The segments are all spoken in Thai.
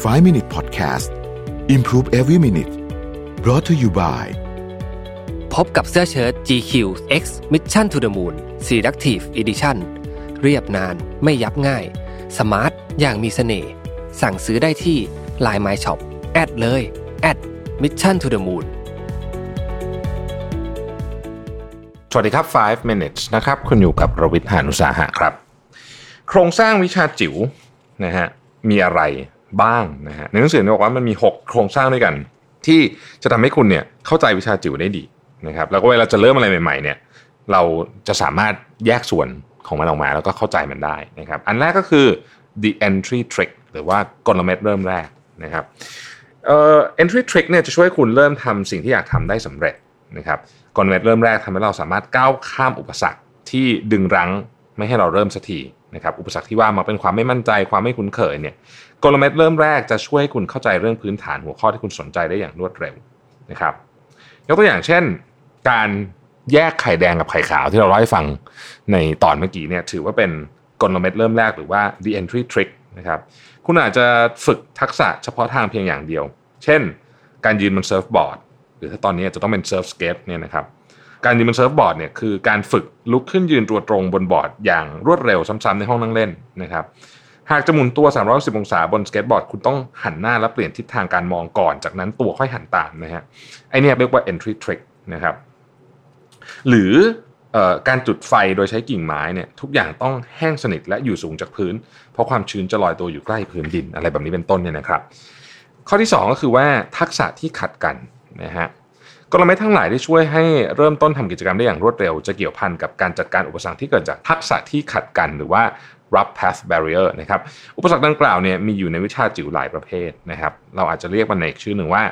5 Minute Podcast Improve Every Minute brought to you by พบกับเสื้อเชิ้ต GQ X Mission to the Moon Selective Edition เรียบนานไม่ยับง่าย สมาร์ท อย่างมีเสน่ห์ สั่งซื้อได้ที่ Line My Shop แอดเลยแอด Mission to the Moon สวัสดีครับ 5 minutes นะครับ คุณอยู่กับรวิทย์หานุสาหะครับ โครงสร้างวิชาจิ๋วนะฮะ มีอะไร บ้างนะฮะในหนังสือบอกว่ามันมี 6 โครงสร้างด้วยกัน ที่จะทำให้คุณเนี่ยเข้าใจวิชาจิ๋วได้ดีนะครับแล้วก็เวลาจะเริ่มอะไรใหม่ๆเนี่ยเราจะสามารถแยกส่วนของมันออกมาแล้วก็เข้าใจมันได้นะครับอันแรกก็คือ the entry trick หรือว่ากลเม็ดเริ่มแรกนะครับเอ่อ entry trick เนี่ยจะช่วยคุณเริ่มทำสิ่งที่อยากทำได้สำเร็จนะครับกลเม็ดเริ่มแรกทำให้เราสามารถก้าวข้ามอุปสรรคที่ดึงรั้งไม่ให้เราเริ่มสักที นะครับอุปสรรคที่ว่ามาเป็นความไม่มั่นใจความไม่คุ้นเคยเนี่ยกลเม็ดเริ่มแรกจะช่วยให้คุณเข้าใจเรื่องพื้นฐานหัวข้อที่คุณสนใจได้อย่างรวดเร็วนะครับยกตัวอย่างเช่น การแยกไข่แดงกับไข่ขาวที่เราเล่าให้ฟังในตอนเมื่อกี้เนี่ยถือว่าเป็นกลเม็ดเริ่มแรกหรือว่า the entry trick นะครับคุณอาจจะฝึกทักษะเฉพาะทางเพียงอย่างเดียว เช่น การยืนบนเซิร์ฟบอร์ดหรือถ้าตอนนี้จะต้องเป็นเซิร์ฟสเก็ตเนี่ยนะครับ การยืนบนเซิร์ฟบอร์ดเนี่ยคือการฝึกลุกขึ้นยืนตัวตรงบนบอร์ดอย่างรวดเร็วซ้ำๆในห้องนั่งเล่นนะครับหากจะหมุนตัว310องศาบนสเก็ตบอร์ด คุณต้องหันหน้าและเปลี่ยนทิศทางการมองก่อน จากนั้นตัวค่อยหันตามนะฮะ ไอเนี่ยเรียกว่า entry trick นะครับ หรืออการจุดไฟโดยใช้กิ่งไม้เนี่ยทุกอย่างต้องแห้งสนิทและอยู่สูงจากพื้น เพราะความชื้นจะลอยตัวอยู่ใกล้พื้นดินอะไรแบบนี้เป็นต้นเนี่ยนะครับ ข้อที่ 2 ก็คือว่าทักษะที่ขัดกันนะฮะ กลไกทั้งหลายที่ช่วยให้เริ่มต้นทำกิจกรรมได้อย่างรวดเร็ว จะเกี่ยวพันกับการจัดการอุปสรรคที่เกิดจากทักษะที่ขัดกันหรือว่า rough path barrier นะครับอุปสรรคดังกล่าวเนี่ยมีอยู่ในวิชาจิ๋วหลายประเภทนะครับเราอาจจะเรียกมันในอีกชื่อหนึ่งว่า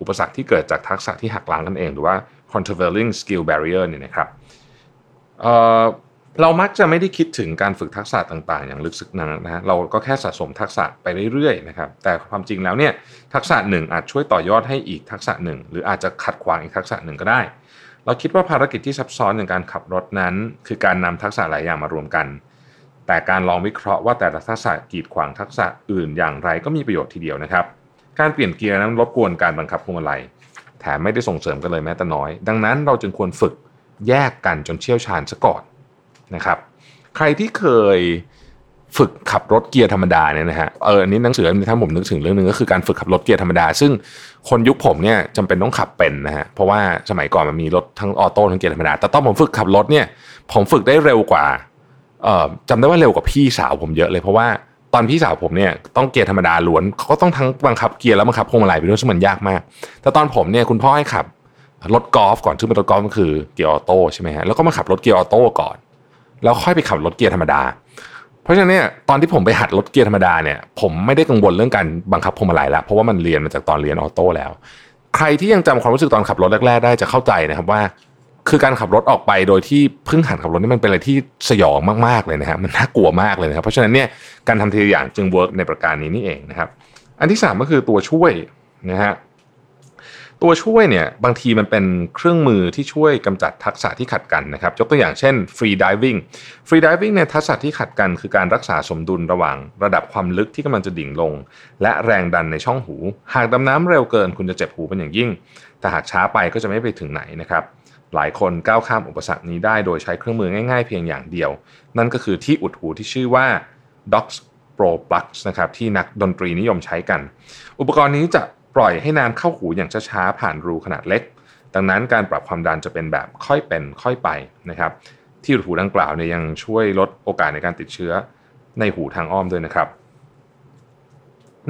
อุปสรรคที่เกิดจากทักษะที่หักล้างกันเอง หรือว่า controvering skill barrier เนี่ยนะครับ เรามักจะไม่ได้คิดถึงการฝึกทักษะต่างๆ อย่างลึกซึ้งนักนะฮะเราก็แค่สะสมทักษะไปเรื่อยๆนะครับแต่ความจริงแล้วเนี่ยทักษะหนึ่งอาจช่วยต่อยอดให้อีกทักษะหนึ่งหรืออาจจะขัดขวางอีกทักษะหนึ่งก็ได้ เราคิดว่าภารกิจที่ซับซ้อนอย่างการขับรถนั้น คือการนำทักษะหลายอย่างมารวมกัน แต่การลองวิเคราะห์ว่าแต่ละทักษะกีดขวางทักษะอื่นอย่างไรก็มีประโยชน์ทีเดียวนะครับการเปลี่ยนเกียร์นั้นรบกวนการบังคับพวงมาลัยแถมไม่ได้ส่งเสริมกันเลยแม้แต่น้อย ดังนั้นเราจึงควรฝึกแยกกันจนเชี่ยวชาญซะก่อน นะครับ ใครที่เคยฝึกขับรถเกียร์ธรรมดาเนี่ยนะฮะเอออันนี้หนังสือถ้าผมนึกถึงเรื่องหนึงก็คือการฝึกขับรถเกียร์ธรรมดา ซึ่งคนยุคผมเนี่ยจำเป็นต้องขับเป็นนะฮะเพราะว่าสมัยก่อนมันมีรถทั้งออโต้ทั้งเกียร์ธรรมดา แต่ตอนผมฝึกขับรถเนี่ยผมฝึกได้เร็วกว่าเอ่อจำได้ว่าเร็วกว่าพี่สาวผมเยอะเลยเพราะว่าตอนพี่สาวผมเนี่ยต้องเกียร์ธรรมดาล้วนเขาก็ต้องทั้งบังคับเกียร์แล้วบังคับพวงมาลัยไปด้วยซึ่งมันยากมาก แต่ตอนผมเนี่ยคุณพ่อให้ขับรถกอล์ฟก่อนซึ่งเป็นรถกอล์ฟมันคือเกียร์ออโต้ใช่ไหมฮะแล้วก็มาขับรถเกียร์ออโต้ก่อน แล้วค่อยไปขับรถเกียร์ธรรมดา เพราะฉะนั้นเนี่ยตอนที่ผมไปหัดรถเกียร์ธรรมดาเนี่ยผมไม่ได้กังวลเรื่องการบังคับพวงมาลัยแล้วเพราะว่ามันเรียนมาจากตอนเรียนออโต้แล้ว ใครที่ยังจำความรู้สึกตอนขับรถแรกๆได้จะเข้าใจนะครับว่า คือการขับรถออกไปโดยที่เพิ่งหัดขับรถนี่มันเป็นอะไรที่สยองมากๆเลยนะฮะมันน่ากลัวมากเลยนะครับเพราะฉะนั้นเนี่ยการทำทีละอย่างจึง work ในประการนี้นี่เองนะครับ อันที่สามก็คือตัวช่วยนะฮะ ตัวช่วยเนี่ยบางทีมันเป็นเครื่องมือที่ช่วยกำจัดทักษะที่ขัดกันนะครับยกตัวอย่างเช่น free diving free diving เนี่ยทักษะที่ขัดกันคือการรักษาสมดุลระหว่างระดับความลึกที่กำลังจะดิ่งลง และแรงดันในช่องหู หากดำน้ำเร็วเกิน คุณจะเจ็บหูเป็นอย่างยิ่ง แต่หากช้าไปก็จะไม่ไปถึงไหนนะครับหลายคนก้าวข้ามอุปสรรคนี้ได้โดยใช้เครื่องมือง่ายๆเพียงอย่างเดียว นั่นก็คือที่อุดหูที่ชื่อว่า Dox Pro Plugs นะครับที่นักดนตรีนิยมใช้กัน อุปกรณ์นี้จะ ปล่อยให้น้ำเข้าหูอย่างช้าๆผ่านรูขนาดเล็ก ดังนั้นการปรับความดันจะเป็นแบบค่อยเป็นค่อยไปนะครับ ที่หูดังกล่าวเนี่ยยังช่วยลดโอกาสในการติดเชื้อในหูทางอ้อมด้วยนะครับ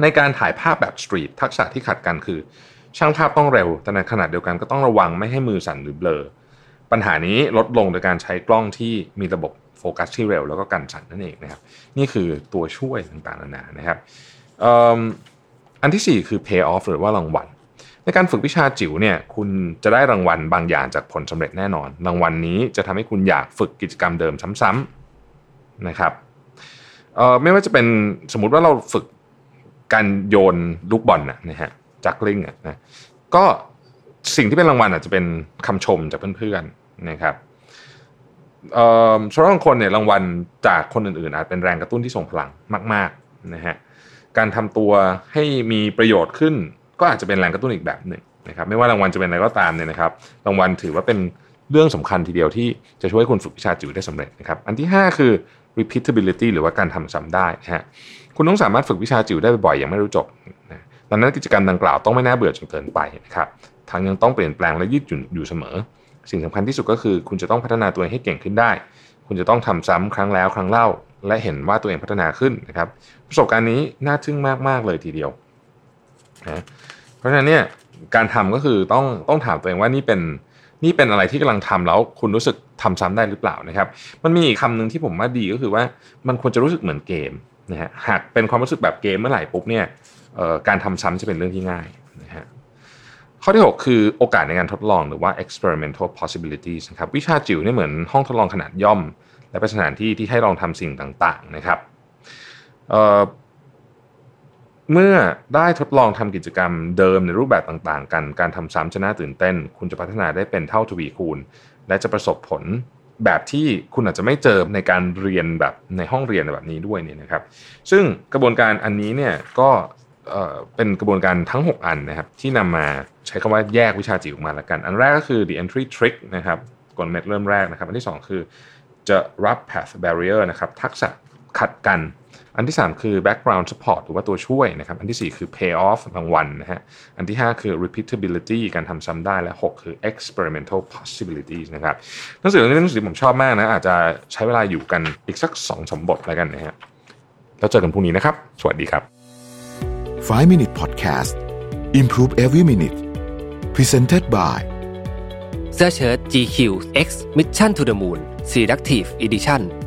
ในการถ่ายภาพแบบสตรีททักษะที่ขัดกันคือ ช่างภาพต้องเร็ว แต่ในขณะเดียวกันก็ต้องระวังไม่ให้มือสั่นหรือเบลอ ปัญหานี้ลดลงโดยการใช้กล้องที่มีระบบโฟกัสที่เร็วแล้วก็กันสั่นนั่นเองนะครับ นี่คือตัวช่วยต่างๆนานานะครับ อันที่ 4 คือ pay off หรือว่ารางวัล ในการฝึกวิชาจิ๋วเนี่ยคุณจะได้รางวัลบางอย่างจากผลสำเร็จแน่นอน รางวัลนี้จะทำให้คุณอยากฝึกกิจกรรมเดิมซ้ำๆนะครับเอ่อไม่ว่าจะเป็นสมมุติว่าเราฝึกการโยนลูกบอลนะนะฮะจักลิงอะนะก็สิ่งที่เป็นรางวัลอาจจะเป็นคำชมจากเพื่อนๆนะครับเอ่อสำหรับบางคนเนี่ยรางวัลจากคนอื่นๆ อาจเป็นแรงกระตุ้นที่ส่งพลังมาก ๆนะฮะ การทำตัวให้มีประโยชน์ขึ้น ก็อาจจะเป็นแรงกระตุ้นอีกแบบหนึ่งนะครับไม่ว่ารางวัลจะเป็นอะไรก็ตามเนี่ยนะครับรางวัลถือว่าเป็นเรื่องสำคัญทีเดียวที่จะช่วยคุณฝึกวิชาจิ๋วได้สำเร็จนะครับอันที่ 5 คือ repeatability หรือว่าการทำซ้ำได้นะฮะคุณต้องสามารถฝึกวิชาจิ๋วได้บ่อยๆอย่างไม่รู้จบนะดังนั้นกิจกรรมดังกล่าวต้องไม่น่าเบื่อจนเกินไปนะครับทั้งยังต้องเปลี่ยนแปลงและยืดหยุ่นอยู่เสมอ สิ่งสำคัญที่สุดก็คือ คุณจะต้องพัฒนาตัวเองให้เก่งขึ้นได้ คุณจะต้องทำซ้ำครั้งแล้วครั้งเล่า และเห็นว่าตัวเองพัฒนาขึ้นนะครับ ประสบการณ์นี้น่าทึ่งมาก ๆ เลยทีเดียวนะเพราะฉะนั้นเนี่ยการทำก็คือต้องต้องถามตัวเองว่านี่เป็นนี่เป็นอะไรที่กำลังทำแล้วคุณรู้สึกทำซ้ำได้หรือเปล่านะครับ มันมีอีกคำหนึ่งที่ผมว่าดีก็คือว่ามันควรจะรู้สึกเหมือนเกมนะฮะหากเป็นความรู้สึกแบบเกมเมื่อไหร่ปุ๊บเนี่ยการทำซ้ำจะเป็นเรื่องที่ง่ายนะฮะข้อที่ 6 คือโอกาสในการทดลองหรือว่า experimental possibilities นะครับวิชาจิ๋วเนี่ยเหมือนห้องทดลองขนาดย่อม และเป็นสถานที่ที่ให้ลองทำสิ่งต่างๆนะครับเมื่อได้ทดลองทำกิจกรรมเดิมในรูปแบบต่างๆ กัน การทำซ้ำจะน่าตื่นเต้น คุณจะพัฒนาได้เป็นเท่าทวีคูณ และจะประสบผลแบบที่คุณอาจจะไม่เจอในการเรียนแบบในห้องเรียนแบบนี้ด้วยเนี่ยนะครับ ซึ่งกระบวนการอันนี้เนี่ยก็เป็นกระบวนการทั้ง 6 อันนะครับ ที่นำมาใช้คำว่าแยกวิชาจิ๋วมาละกัน อันแรกก็คือ the entry trick นะครับกลเม็ดเริ่มแรกนะครับ อันที่ 2 คือ จะรับ path barrier นะครับทักษะขัดกัน อันที่ 3 คือ background support หรือว่าตัวช่วยนะครับ อันที่ 4 คือ pay off รางวัลนะฮะ อันที่ 5 คือ repeatability การทำซ้ำได้ และ 6 คือ experimental possibilities นะครับหนังสือเรื่องนี้หนังสือผมชอบมากนะ อาจจะใช้เวลาอยู่กันอีกสัก2อสบทแล้วกันนะฮะแล้วเจอกันพรุ่งนี้นะครับ สวัสดีครับ 5 Minute Podcast Improve Every Minute Presented by เสื้อเชิ้ต GQ X Mission to the Moon Selective Edition